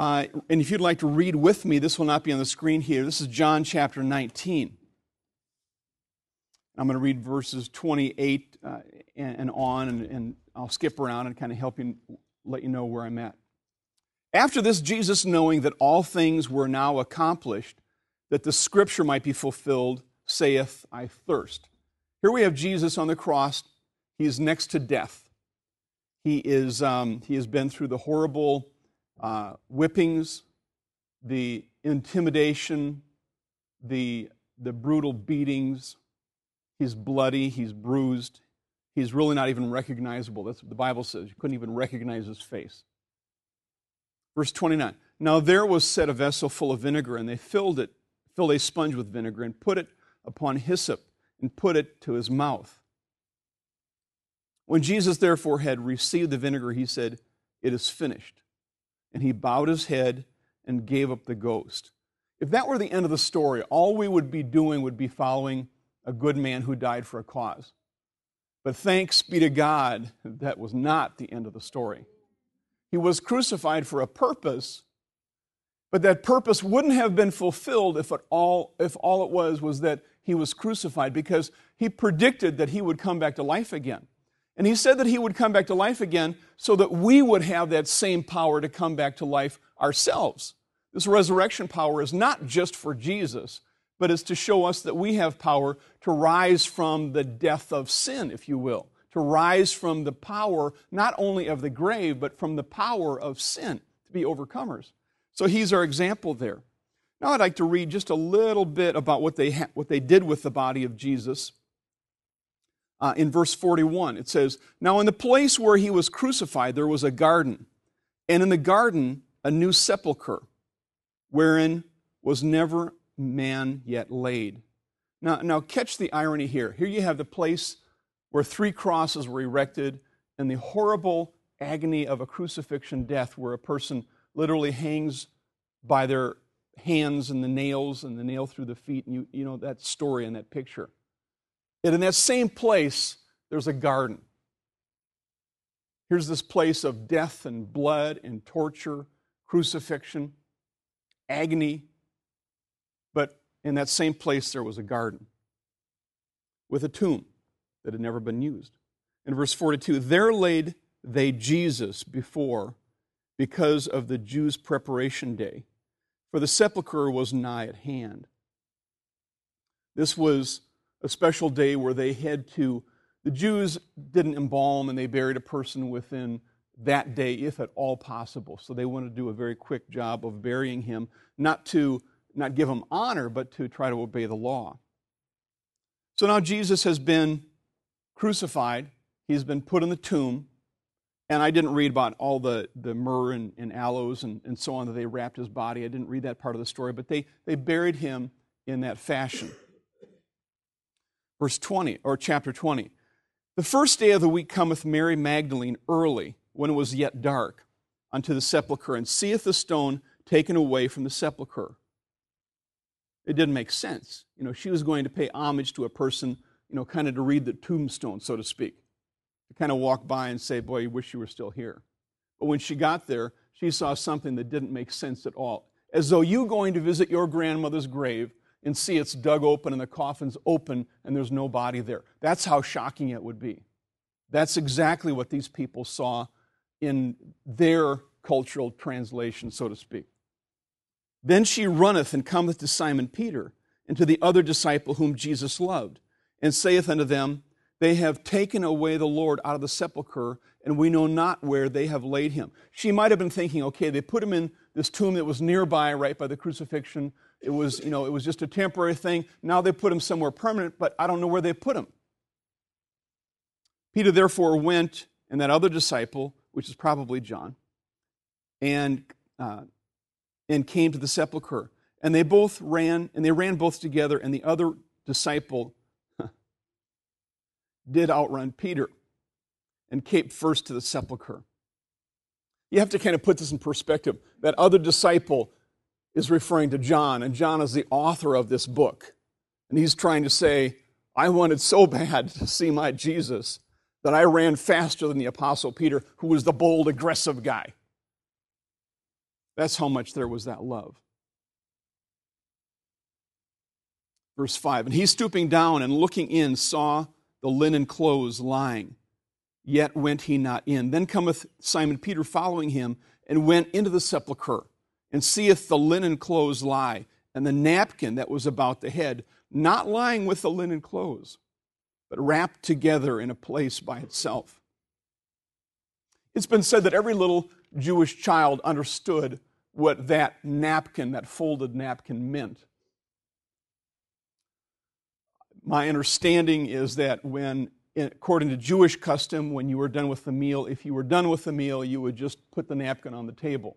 Uh, and if you'd like to read with me, this will not be on the screen here. This is John chapter 19. I'm going to read verses 28 uh, and, and, on, and, and I'll skip around and kind of help you let you know where I'm at. After this, Jesus, knowing that all things were now accomplished, that the scripture might be fulfilled, saith, I thirst. Here we have Jesus on the cross. He is next to death. He, is, um, he has been through the horrible uh, whippings, the intimidation, the, the brutal beatings. He's bloody, he's bruised. He's really not even recognizable. That's what the Bible says. You couldn't even recognize his face. Verse 29 Now there was set a vessel full of vinegar, and they filled it, filled a sponge with vinegar, and put it upon hyssop, and put it to his mouth. When Jesus therefore had received the vinegar, he said, It is finished. And he bowed his head and gave up the ghost. If that were the end of the story, all we would be doing would be following a good man who died for a cause. But thanks be to God, that was not the end of the story. He was crucified for a purpose, but that purpose wouldn't have been fulfilled if, all, if all it was was that he was crucified, because he predicted that he would come back to life again. And he said that he would come back to life again so that we would have that same power to come back to life ourselves. This resurrection power is not just for Jesus, but is to show us that we have power to rise from the death of sin, if you will to rise from the power not only of the grave, but from the power of sin, to be overcomers. So he's our example there. Now I'd like to read just a little bit about what they, ha- what they did with the body of Jesus. Uh, in verse 41, it says, Now in the place where he was crucified, there was a garden, and in the garden a new sepulchre, wherein was never man yet laid. Now, now catch the irony here. Here you have the place where three crosses were erected and the horrible agony of a crucifixion death, where a person literally hangs by their hands and the nails and the nail through the feet. And you, you know that story and that picture. And in that same place, there's a garden. Here's this place of death and blood and torture, crucifixion, agony. But in that same place, there was a garden with a tomb that had never been used. In verse 42, there laid they Jesus before because of the Jews' preparation day, for the sepulchre was nigh at hand. This was a special day where they had to, the Jews didn't embalm and they buried a person within that day, if at all possible. So they wanted to do a very quick job of burying him, not to not give him honor, but to try to obey the law. So now Jesus has been crucified. He's been put in the tomb. And I didn't read about all the, the myrrh and, and aloes and, and so on that they wrapped his body. I didn't read that part of the story, but they, they buried him in that fashion. Verse 20, or chapter 20. The first day of the week cometh Mary Magdalene early, when it was yet dark, unto the sepulchre, and seeth the stone taken away from the sepulchre. It didn't make sense. You know, she was going to pay homage to a person you know, kind of to read the tombstone, so to speak, to kind of walk by and say, Boy, you wish you were still here. But when she got there, she saw something that didn't make sense at all. As though you going to visit your grandmother's grave and see it's dug open and the coffin's open and there's no body there. That's how shocking it would be. That's exactly what these people saw in their cultural translation, so to speak. Then she runneth and cometh to Simon Peter and to the other disciple whom Jesus loved and saith unto them, They have taken away the Lord out of the sepulchre, and we know not where they have laid him. She might have been thinking, okay, they put him in this tomb that was nearby, right by the crucifixion. It was, you know, it was just a temporary thing. Now they put him somewhere permanent, but I don't know where they put him. Peter therefore went, and that other disciple, which is probably John, and uh, and came to the sepulchre. And they both ran, and they ran both together, and the other disciple did outrun Peter and came first to the sepulchre. You have to kind of put this in perspective. That other disciple is referring to John, and John is the author of this book. And he's trying to say, I wanted so bad to see my Jesus that I ran faster than the Apostle Peter, who was the bold, aggressive guy. That's how much there was that love. Verse 5 And he stooping down and looking in saw the linen clothes lying, yet went he not in. Then cometh Simon Peter following him, and went into the sepulchre, and seeth the linen clothes lie, and the napkin that was about the head, not lying with the linen clothes, but wrapped together in a place by itself. It's been said that every little Jewish child understood what that napkin, that folded napkin, meant. My understanding is that when, according to Jewish custom, when you were done with the meal, if you were done with the meal, you would just put the napkin on the table.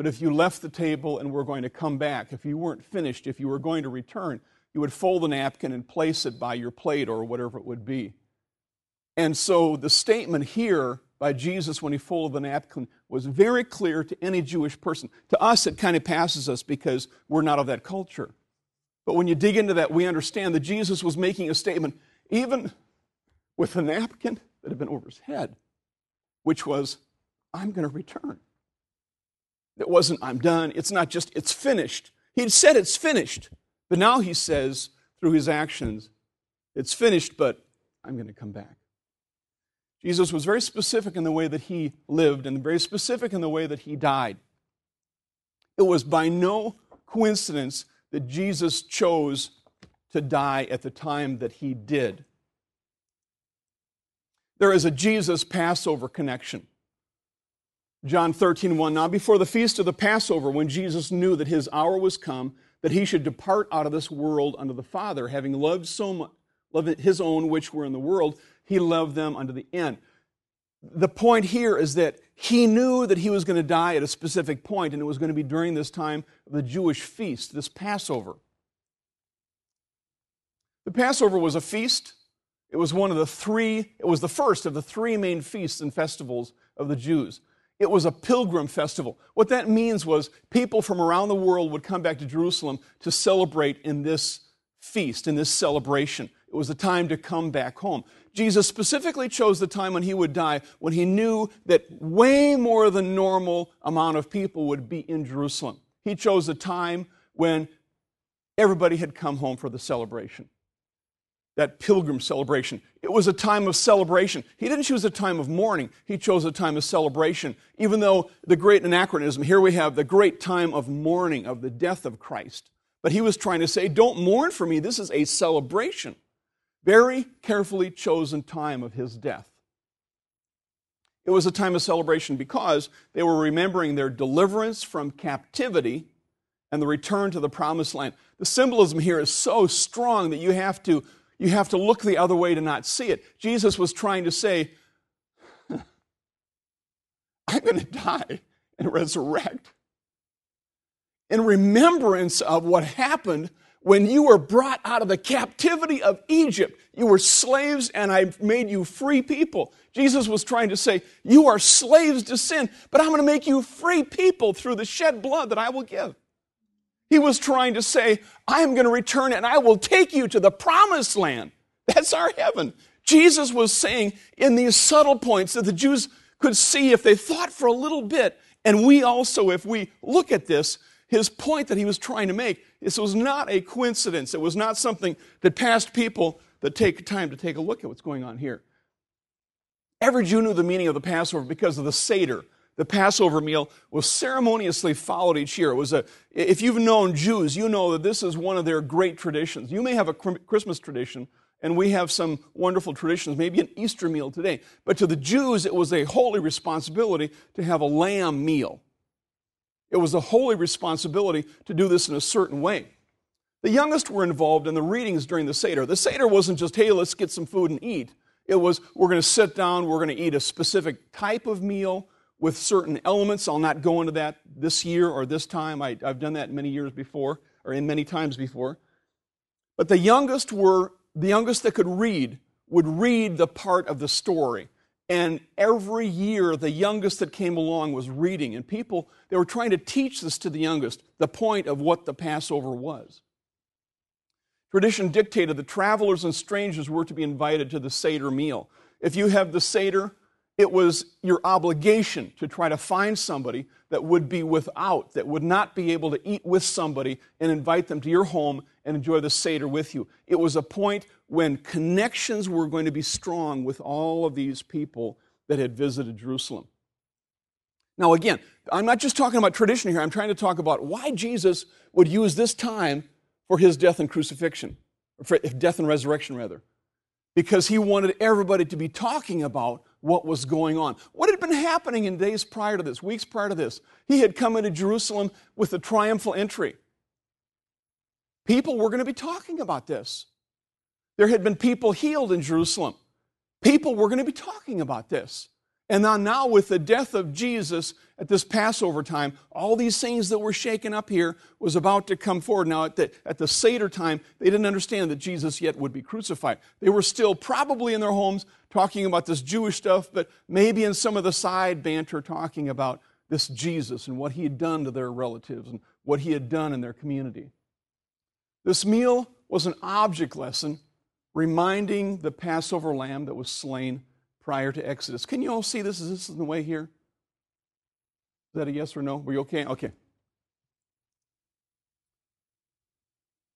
But if you left the table and were going to come back, if you weren't finished, if you were going to return, you would fold the napkin and place it by your plate or whatever it would be. And so the statement here by Jesus when he folded the napkin was very clear to any Jewish person. To us, it kind of passes us because we're not of that culture. But when you dig into that, we understand that Jesus was making a statement, even with the napkin that had been over his head, which was, I'm going to return. It wasn't, I'm done. It's not just, it's finished. He'd said it's finished. But now he says, through his actions, it's finished, but I'm going to come back. Jesus was very specific in the way that he lived and very specific in the way that he died. It was by no coincidence that Jesus chose to die at the time that he did. There is a Jesus Passover connection. John 13, 1. Now, before the feast of the Passover, when Jesus knew that his hour was come, that he should depart out of this world unto the Father, having loved so much, loved his own which were in the world, he loved them unto the end. The point here is that he knew that he was going to die at a specific point, and it was going to be during this time of the Jewish feast, this Passover. The Passover was a feast. It was one of the three, it was the first of the three main feasts and festivals of the Jews. It was a pilgrim festival. What that means was people from around the world would come back to Jerusalem to celebrate in this feast, in this celebration. It was a time to come back home. Jesus specifically chose the time when he would die, when he knew that way more than normal amount of people would be in Jerusalem. He chose a time when everybody had come home for the celebration, that pilgrim celebration. It was a time of celebration. He didn't choose a time of mourning, he chose a time of celebration. Even though the great anachronism, here we have the great time of mourning of the death of Christ. But he was trying to say, don't mourn for me, this is a celebration very carefully chosen time of his death. It was a time of celebration because they were remembering their deliverance from captivity and the return to the promised land. The symbolism here is so strong that you have to, you have to look the other way to not see it. Jesus was trying to say, I'm going to die and resurrect in remembrance of what happened when you were brought out of the captivity of Egypt, you were slaves and I made you free people. Jesus was trying to say, You are slaves to sin, but I'm going to make you free people through the shed blood that I will give. He was trying to say, I am going to return and I will take you to the promised land. That's our heaven. Jesus was saying in these subtle points that the Jews could see if they thought for a little bit, and we also, if we look at this, his point that he was trying to make. This was not a coincidence. It was not something that past people that take time to take a look at what's going on here. Every Jew knew the meaning of the Passover because of the Seder. The Passover meal was ceremoniously followed each year. It was a, if you've known Jews, you know that this is one of their great traditions. You may have a Christmas tradition, and we have some wonderful traditions, maybe an Easter meal today. But to the Jews, it was a holy responsibility to have a lamb meal. It was a holy responsibility to do this in a certain way. The youngest were involved in the readings during the Seder. The Seder wasn't just, hey, let's get some food and eat. It was, we're going to sit down, we're going to eat a specific type of meal with certain elements. I'll not go into that this year or this time. I, have done that many years before, or in many times before. But the youngest were, the youngest that could read would read the part of the story. And every year, the youngest that came along was reading. And people, they were trying to teach this to the youngest, the point of what the Passover was. Tradition dictated that travelers and strangers were to be invited to the Seder meal. If you have the Seder, it was your obligation to try to find somebody that would be without, that would not be able to eat with somebody and invite them to your home and enjoy the Seder with you. It was a point when connections were going to be strong with all of these people that had visited Jerusalem. Now, again, I'm not just talking about tradition here, I'm trying to talk about why Jesus would use this time for his death and crucifixion, or for death and resurrection, rather. Because he wanted everybody to be talking about what was going on. What had been happening in days prior to this, weeks prior to this? He had come into Jerusalem with a triumphal entry. People were going to be talking about this. There had been people healed in Jerusalem. People were going to be talking about this. And now, now, with the death of Jesus at this Passover time, all these things that were shaken up here was about to come forward. Now, at the, at the Seder time, they didn't understand that Jesus yet would be crucified. They were still probably in their homes talking about this Jewish stuff, but maybe in some of the side banter talking about this Jesus and what he had done to their relatives and what he had done in their community. This meal was an object lesson reminding the Passover lamb that was slain prior to Exodus. Can you all see this? Is this in the way here? Is that a yes or no? Were you okay? Okay.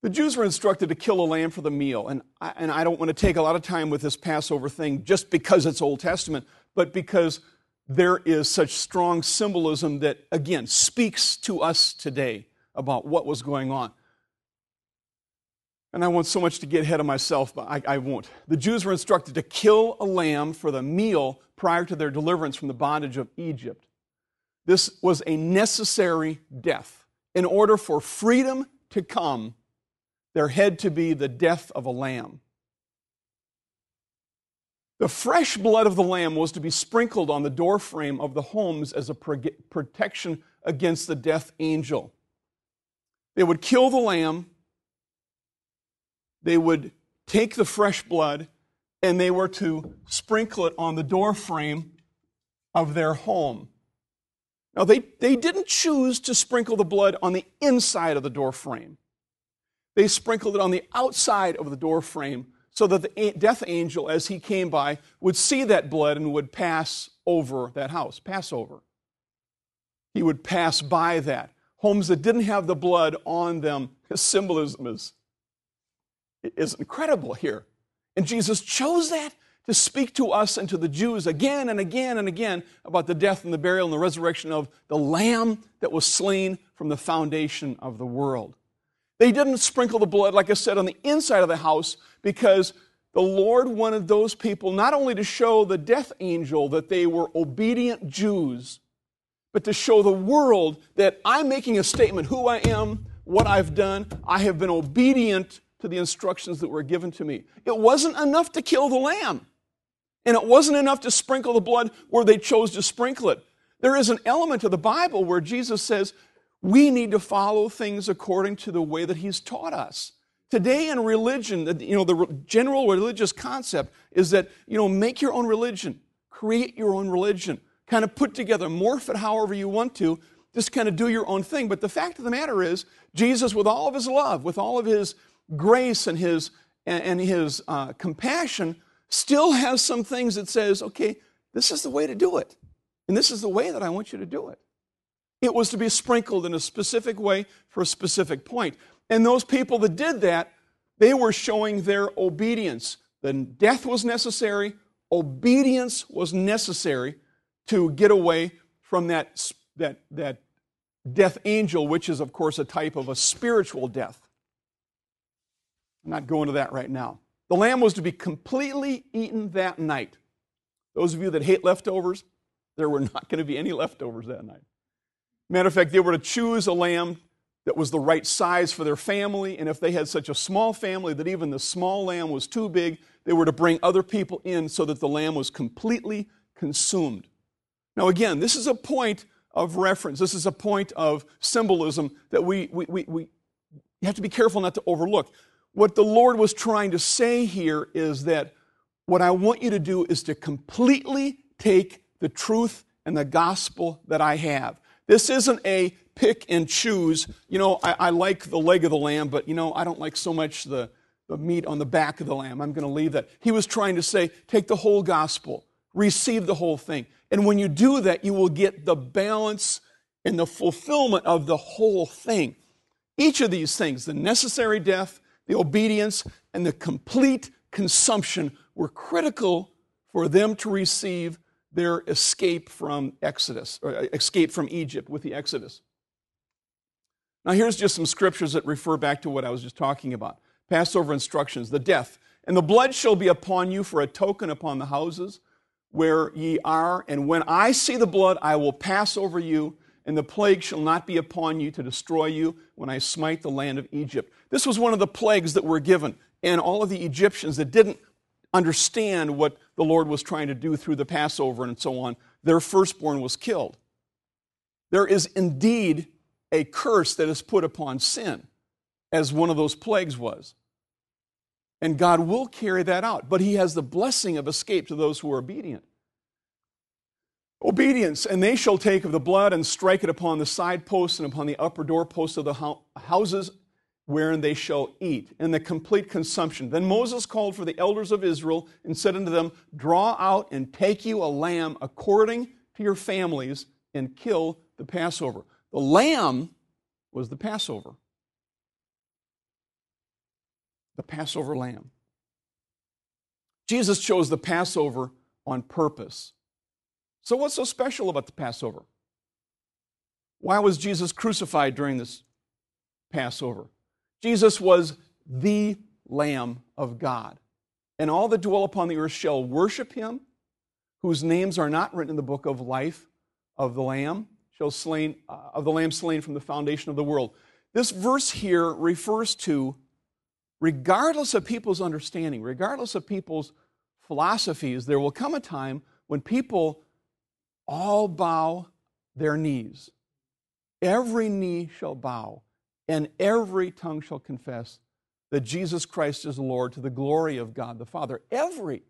The Jews were instructed to kill a lamb for the meal. And I, and I don't want to take a lot of time with this Passover thing just because it's Old Testament, but because there is such strong symbolism that, again, speaks to us today about what was going on. And I want so much to get ahead of myself, but I, I, won't. The Jews were instructed to kill a lamb for the meal prior to their deliverance from the bondage of Egypt. This was a necessary death. In order for freedom to come, there had to be the death of a lamb. The fresh blood of the lamb was to be sprinkled on the doorframe of the homes as a protection against the death angel. They would kill the lamb they would take the fresh blood and they were to sprinkle it on the door frame of their home. Now, they, they didn't choose to sprinkle the blood on the inside of the door frame. They sprinkled it on the outside of the door frame so that the death angel, as he came by, would see that blood and would pass over that house, pass over. He would pass by that. Homes that didn't have the blood on them, The symbolism is is incredible here. And Jesus chose that to speak to us and to the Jews again and again and again about the death and the burial and the resurrection of the Lamb that was slain from the foundation of the world. They didn't sprinkle the blood, like I said, on the inside of the house because the Lord wanted those people not only to show the death angel that they were obedient Jews, but to show the world that I'm making a statement who I am, what I've done. I have been obedient to the instructions that were given to me. It wasn't enough to kill the lamb, and it wasn't enough to sprinkle the blood where they chose to sprinkle it. There is an element of the Bible where Jesus says we need to follow things according to the way that He's taught us. Today in religion, you know, the general religious concept is that, you know, make your own religion, create your own religion, kind of put together, morph it however you want to, just kind of do your own thing. But the fact of the matter is, Jesus, with all of his love, with all of his grace and his, and his uh, compassion still has some things that says, okay, this is the way to do it. And this is the way that I want you to do it. It was to be sprinkled in a specific way for a specific point. And those people that did that, they were showing their obedience. Then death was necessary, obedience was necessary to get away from that, that, that death angel, which is, of course, a type of a spiritual death. I'm not going to that right now. The lamb was to be completely eaten that night. Those of you that hate leftovers, there were not going to be any leftovers that night. Matter of fact, they were to choose a lamb that was the right size for their family, and if they had such a small family that even the small lamb was too big, they were to bring other people in so that the lamb was completely consumed. Now, again, this is a point of reference. This is a point of symbolism that we, we, we, we have to be careful not to overlook. What the Lord was trying to say here is that what I want you to do is to completely take the truth and the gospel that I have. This isn't a pick and choose. You know, I, I, like the leg of the lamb, but you know, I don't like so much the, the meat on the back of the lamb. I'm going to leave that. He was trying to say, take the whole gospel, receive the whole thing. And when you do that, you will get the balance and the fulfillment of the whole thing. Each of these things, the necessary death, the obedience, and the complete consumption, were critical for them to receive their escape from Exodus, or uh, escape from Egypt with the Exodus. Now, here's just some scriptures that refer back to what I was just talking about Passover instructions, the death. And the blood shall be upon you for a token upon the houses where ye are. And when I see the blood, I will pass over you, and the plague shall not be upon you to destroy you when I smite the land of Egypt. This was one of the plagues that were given. And all of the Egyptians that didn't understand what the Lord was trying to do through the Passover and so on, their firstborn was killed. There is indeed a curse that is put upon sin, as one of those plagues was. And God will carry that out, but He has the blessing of escape to those who are obedient. Obedience, and they shall take of the blood and strike it upon the side posts and upon the upper doorposts of the houses wherein they shall eat, and the complete consumption. Then Moses called for the elders of Israel and said unto them, Draw out and take you a lamb according to your families, and kill the Passover. The lamb was the Passover. The Passover lamb. Jesus chose the Passover on purpose. So, what's so special about the Passover? Why was Jesus crucified during this Passover? Jesus was the Lamb of God. And all that dwell upon the earth shall worship him, whose names are not written in the book of life of the Lamb shall slain, uh, of the lamb slain from the foundation of the world. This verse here refers to, regardless of people's understanding, regardless of people's philosophies, there will come a time when people all bow their knees. Every knee shall bow, and every tongue shall confess that Jesus Christ is Lord to the glory of God the Father. Every.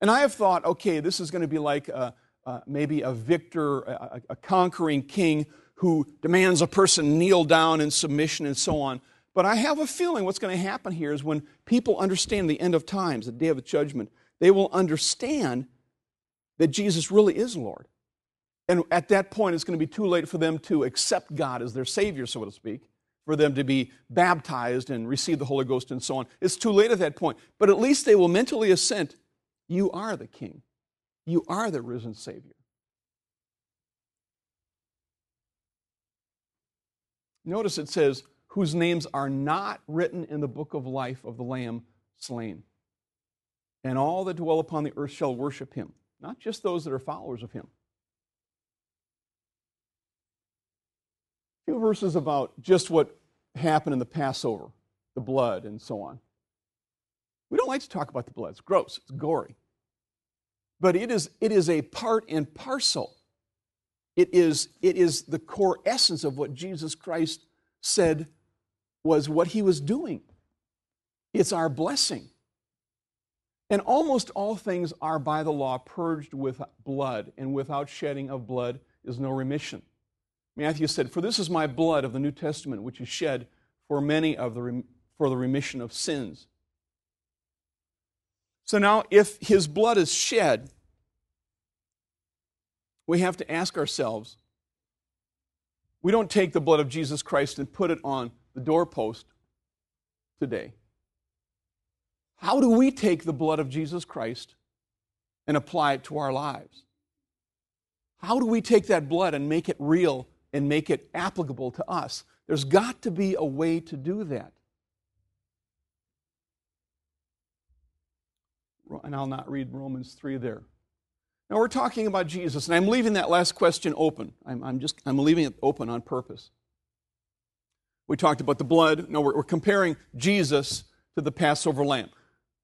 And I have thought, okay, this is going to be like a, uh, maybe a victor, a, a conquering king who demands a person kneel down in submission and so on. But I have a feeling what's going to happen here is when people understand the end of times, the day of the judgment, they will understand that Jesus really is Lord. And at that point, it's going to be too late for them to accept God as their Savior, so to speak, for them to be baptized and receive the Holy Ghost and so on. It's too late at that point. But at least they will mentally assent, You are the King. You are the risen Savior. Notice it says, whose names are not written in the book of life of the Lamb slain. And all that dwell upon the earth shall worship him, not just those that are followers of him. Few verses about just what happened in the Passover, the blood, and so on. We don't like to talk about the blood, it's gross, it's gory but it is, it is a part and parcel. It is, it is the core essence of what Jesus Christ said was what he was doing. It's our blessing. And almost all things are by the law purged with blood, and without shedding of blood is no remission. Matthew said, For this is my blood of the New Testament, which is shed for many of the, for the remission of sins. So now, if his blood is shed, we have to ask ourselves we don't take the blood of Jesus Christ and put it on the doorpost today. How do we take the blood of Jesus Christ and apply it to our lives? How do we take that blood and make it real and make it applicable to us? There's got to be a way to do that. and I'll not read Romans 3 there. Now we're talking about Jesus, and I'm leaving that last question open. I'm, I'm just I'm leaving it open on purpose. We talked about the blood. No, we're, we're comparing Jesus to the Passover lamb,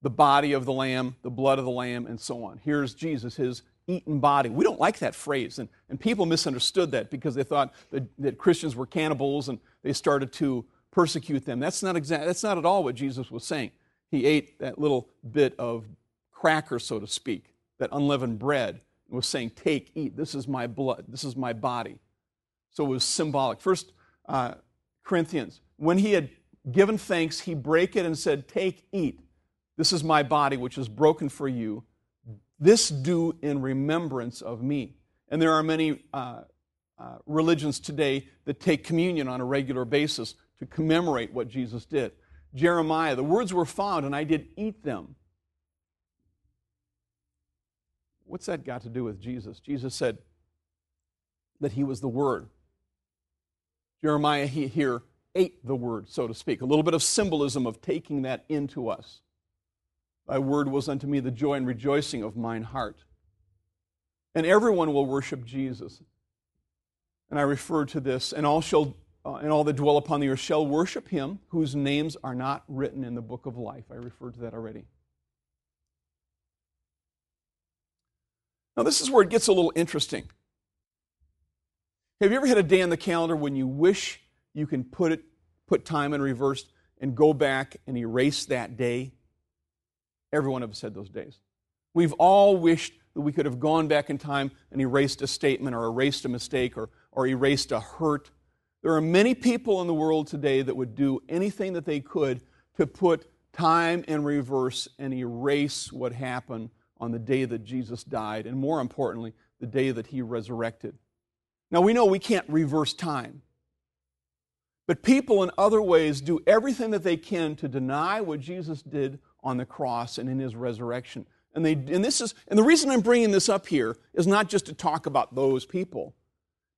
the body of the lamb, the blood of the lamb, and so on. Here's Jesus, his eaten body. We don't like that phrase, and, and people misunderstood that because they thought that, that Christians were cannibals and they started to persecute them. That's not exact, that's not at all what Jesus was saying. He ate that little bit of cracker, so to speak, that unleavened bread, and was saying, Take, eat, this is my blood, this is my body. So it was symbolic. First uh, Corinthians, when he had given thanks, he brake it and said, Take, eat, this is my body, which is broken for you. This do in remembrance of me. And there are many uh, uh, religions today that take communion on a regular basis to commemorate what Jesus did. Jeremiah, the words were found, and I did eat them. What's that got to do with Jesus? Jesus said that he was the Word. Jeremiah he, here ate the Word, so to speak. A little bit of symbolism of taking that into us. Thy word was unto me the joy and rejoicing of mine heart. And everyone will worship Jesus. And I refer to this, and all shall uh, and all that dwell upon the earth shall worship him whose names are not written in the book of life. I referred to that already. Now, this is where it gets a little interesting. Have you ever had a day on the calendar when you wish you can put it, put time in reverse and go back and erase that day? Every one of us had those days. We've all wished that we could have gone back in time and erased a statement or erased a mistake or, or erased a hurt. There are many people in the world today that would do anything that they could to put time in reverse and erase what happened on the day that Jesus died, and more importantly, the day that he resurrected. Now, we know we can't reverse time. But people in other ways do everything that they can to deny what Jesus did on the cross and in his resurrection. And, they, and, this is, and the reason I'm bringing this up here is not just to talk about those people,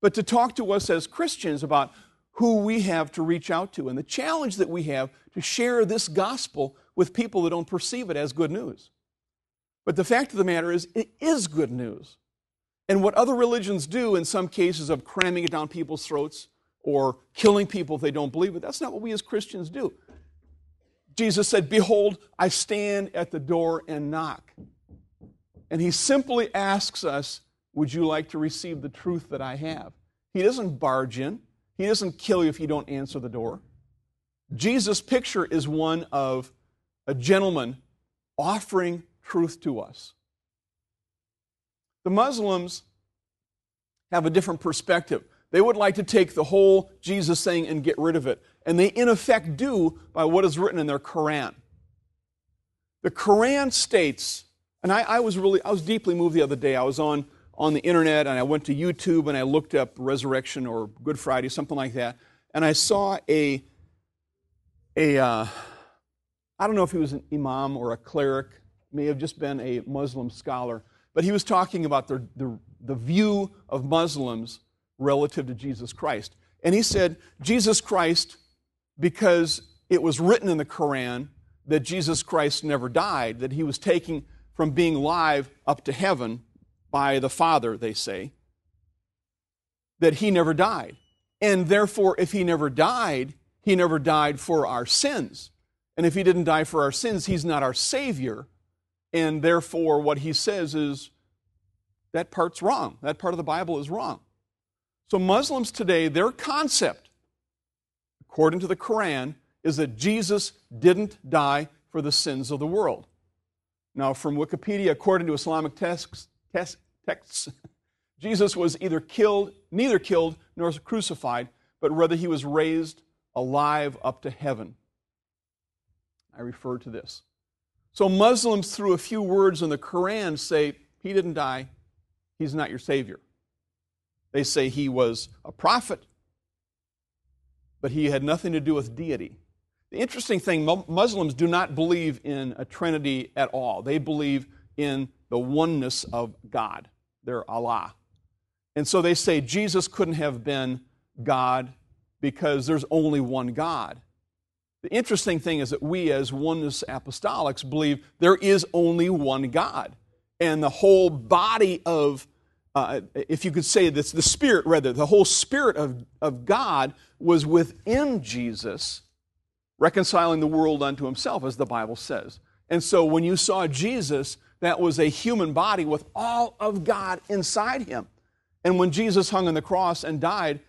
but to talk to us as Christians about who we have to reach out to and the challenge that we have to share this gospel with people that don't perceive it as good news. But the fact of the matter is, it is good news. And what other religions do in some cases of cramming it down people's throats or killing people if they don't believe it, that's not what we as Christians do. Jesus said, Behold, I stand at the door and knock. And he simply asks us, Would you like to receive the truth that I have? He doesn't barge in, he doesn't kill you if you don't answer the door. Jesus' picture is one of a gentleman offering truth to us. The Muslims have a different perspective. They would like to take the whole Jesus thing and get rid of it. And they, in effect, do by what is written in their Quran. The Quran states, and I, I, was really, I was deeply moved the other day. I was on, on the internet and I went to YouTube and I looked up resurrection or Good Friday, something like that. And I saw a, a uh, I don't know if he was an imam or a cleric, may have just been a Muslim scholar, but he was talking about the, the, the view of Muslims relative to Jesus Christ. And he said, Jesus Christ, because it was written in the Quran that Jesus Christ never died, that he was taken from being live up to heaven by the Father, they say, that he never died. And therefore, if he never died, he never died for our sins. And if he didn't die for our sins, he's not our Savior. And therefore, what he says is that part's wrong. That part of the Bible is wrong. So, Muslims today, their concept, according to the Quran, is that Jesus didn't die for the sins of the world. Now, from Wikipedia, according to Islamic texts, texts Jesus was either killed, neither killed nor crucified, but rather he was raised alive up to heaven. I refer to this. So, Muslims, through a few words in the Quran, say, He didn't die, He's not your Savior. They say he was a prophet, but he had nothing to do with deity. The interesting thing Muslims do not believe in a trinity at all. They believe in the oneness of God, their Allah. And so they say Jesus couldn't have been God because there's only one God. The interesting thing is that we, as oneness apostolics, believe there is only one God. And the whole body of uh, if you could say this, the Spirit, rather, the whole Spirit of, of God was within Jesus, reconciling the world unto himself, as the Bible says. And so when you saw Jesus, that was a human body with all of God inside him. And when Jesus hung on the cross and died,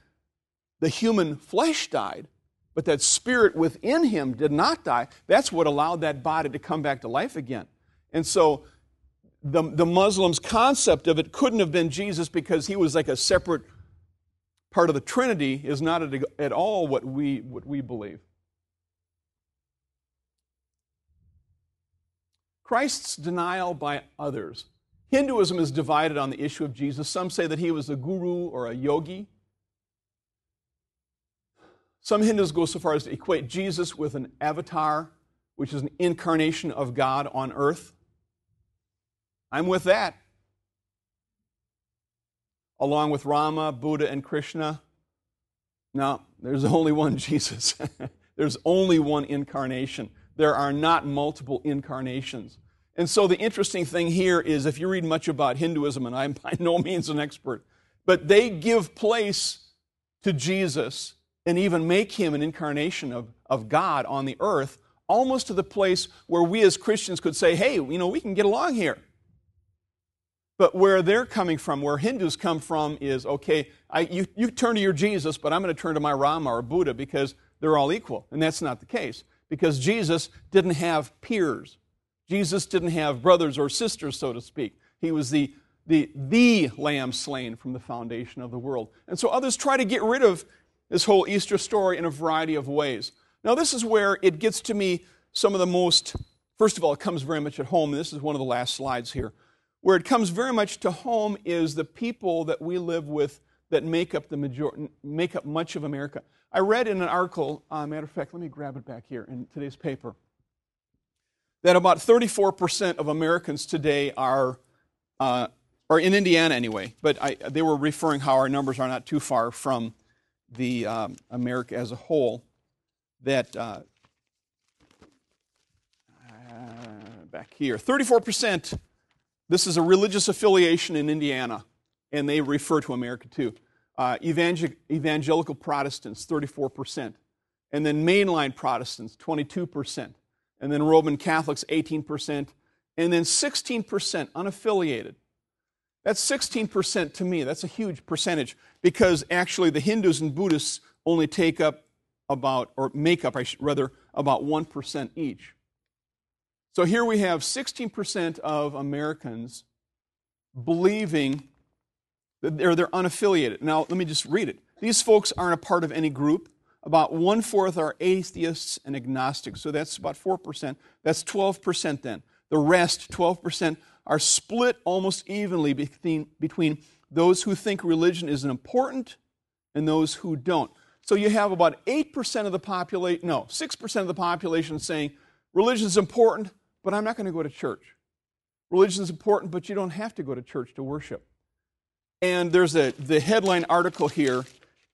the human flesh died, but that spirit within him did not die. That's what allowed that body to come back to life again. And so the, the Muslims' concept of it couldn't have been Jesus because he was like a separate part of the Trinity is not at, at all what we, what we believe. Christ's denial by others Hinduism is divided on the issue of Jesus. Some say that he was a guru or a yogi. Some Hindus go so far as to equate Jesus with an avatar, which is an incarnation of God on earth. I'm with that. Along with Rama, Buddha, and Krishna. No, there's only one Jesus. there's only one incarnation. There are not multiple incarnations. And so the interesting thing here is if you read much about Hinduism, and I'm by no means an expert, but they give place to Jesus and even make him an incarnation of, of God on the earth, almost to the place where we as Christians could say, hey, you know, we can get along here. But where they're coming from, where Hindus come from, is okay, I, you, you turn to your Jesus, but I'm going to turn to my Rama or Buddha because they're all equal. And that's not the case, because Jesus didn't have peers. Jesus didn't have brothers or sisters, so to speak. He was the, the, the lamb slain from the foundation of the world. And so others try to get rid of this whole Easter story in a variety of ways. Now, this is where it gets to me some of the most, first of all, it comes very much at home. This is one of the last slides here. Where it comes very much to home is the people that we live with that make up, the major, make up much of America. I read in an article, uh, matter of fact, let me grab it back here in today's paper, that about 34% of Americans today are, uh, or in Indiana anyway, but I, they were referring how our numbers are not too far from the um, America as a whole that uh, uh, back here 34% this is a religious affiliation in indiana and they refer to america too. Uh, evangel- evangelical protestants 34% and then mainline protestants 22% and then roman catholics 18% and then 16% unaffiliated. That's 16% to me. That's a huge percentage because actually the Hindus and Buddhists only take up about, or make up, I should, rather, about 1% each. So here we have 16% of Americans believing that they're, they're unaffiliated. Now, let me just read it. These folks aren't a part of any group. About one fourth are atheists and agnostics, so that's about 4%. That's 12% then. The rest, 12%, are split almost evenly between, between those who think religion is important and those who don't. So you have about 8% of the population, no, 6% of the population saying religion is important, but I'm not going to go to church. Religion is important, but you don't have to go to church to worship. And there's a the headline article here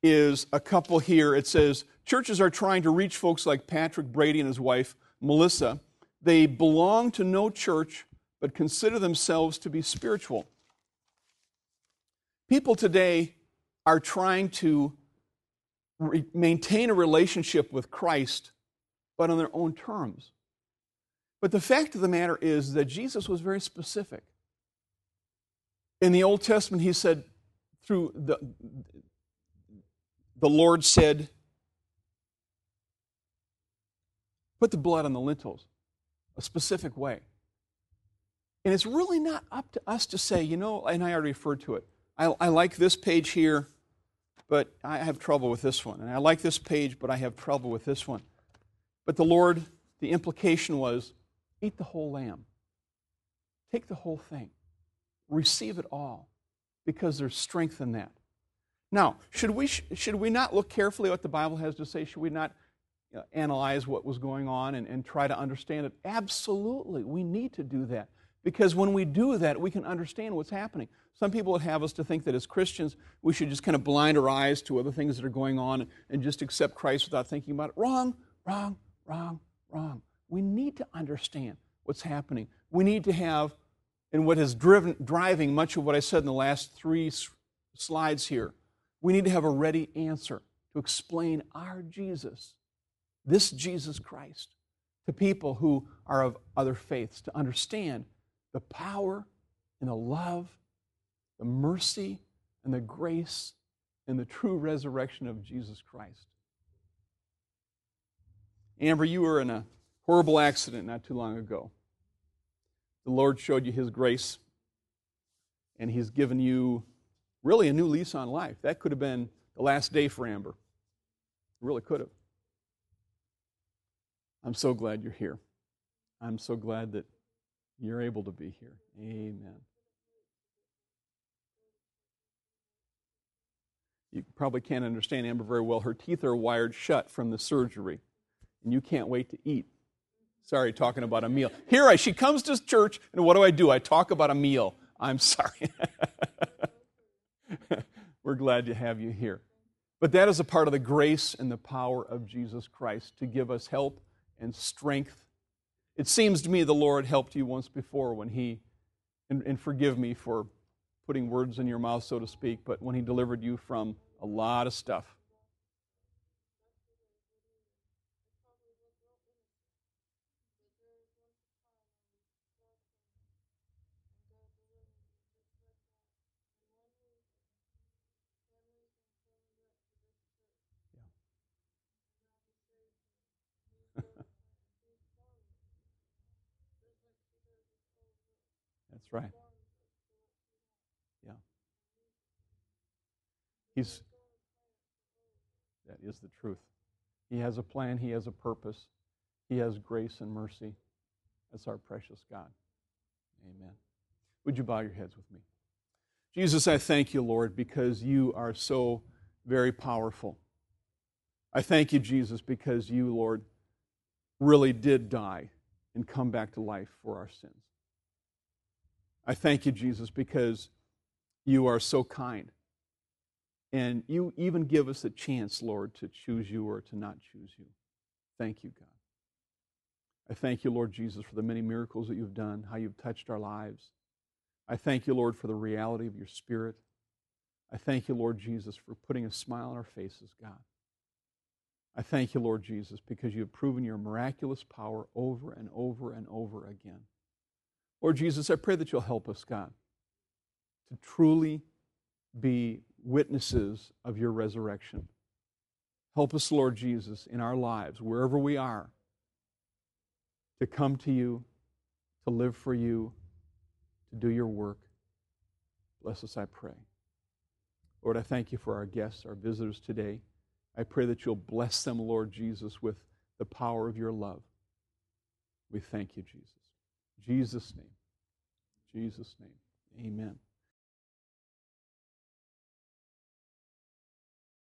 is a couple here. It says churches are trying to reach folks like Patrick Brady and his wife Melissa. They belong to no church but consider themselves to be spiritual. People today are trying to re- maintain a relationship with Christ, but on their own terms. But the fact of the matter is that Jesus was very specific. In the Old Testament, he said, through the, the Lord said, put the blood on the lintels, a specific way. And it's really not up to us to say, you know, and I already referred to it. I, I like this page here, but I have trouble with this one. And I like this page, but I have trouble with this one. But the Lord, the implication was eat the whole lamb, take the whole thing, receive it all, because there's strength in that. Now, should we, should we not look carefully at what the Bible has to say? Should we not analyze what was going on and, and try to understand it? Absolutely. We need to do that. Because when we do that, we can understand what's happening. Some people would have us to think that as Christians, we should just kind of blind our eyes to other things that are going on and just accept Christ without thinking about it. Wrong, wrong, wrong, wrong. We need to understand what's happening. We need to have, and what is driven, driving much of what I said in the last three slides here, we need to have a ready answer to explain our Jesus, this Jesus Christ, to people who are of other faiths, to understand the power and the love, the mercy and the grace and the true resurrection of Jesus Christ. Amber, you were in a horrible accident not too long ago. The Lord showed you His grace, and He's given you really a new lease on life. That could have been the last day for Amber. It really could have. I'm so glad you're here. I'm so glad that you're able to be here. Amen. You probably can't understand Amber very well. Her teeth are wired shut from the surgery, and you can't wait to eat Sorry, talking about a meal. Here I, she comes to church, and what do I do? I talk about a meal. I'm sorry. We're glad to have you here. But that is a part of the grace and the power of Jesus Christ to give us help and strength. It seems to me the Lord helped you once before when He, and, and forgive me for putting words in your mouth, so to speak, but when He delivered you from a lot of stuff. Right. Yeah. He's that is the truth. He has a plan, he has a purpose. He has grace and mercy. That's our precious God. Amen. Would you bow your heads with me? Jesus, I thank you, Lord, because you are so very powerful. I thank you, Jesus, because you, Lord, really did die and come back to life for our sins. I thank you, Jesus, because you are so kind. And you even give us a chance, Lord, to choose you or to not choose you. Thank you, God. I thank you, Lord Jesus, for the many miracles that you've done, how you've touched our lives. I thank you, Lord, for the reality of your Spirit. I thank you, Lord Jesus, for putting a smile on our faces, God. I thank you, Lord Jesus, because you have proven your miraculous power over and over and over again. Lord Jesus, I pray that you'll help us, God, to truly be witnesses of your resurrection. Help us, Lord Jesus, in our lives, wherever we are, to come to you, to live for you, to do your work. Bless us, I pray. Lord, I thank you for our guests, our visitors today. I pray that you'll bless them, Lord Jesus, with the power of your love. We thank you, Jesus. Jesus' name. Jesus' name. Amen.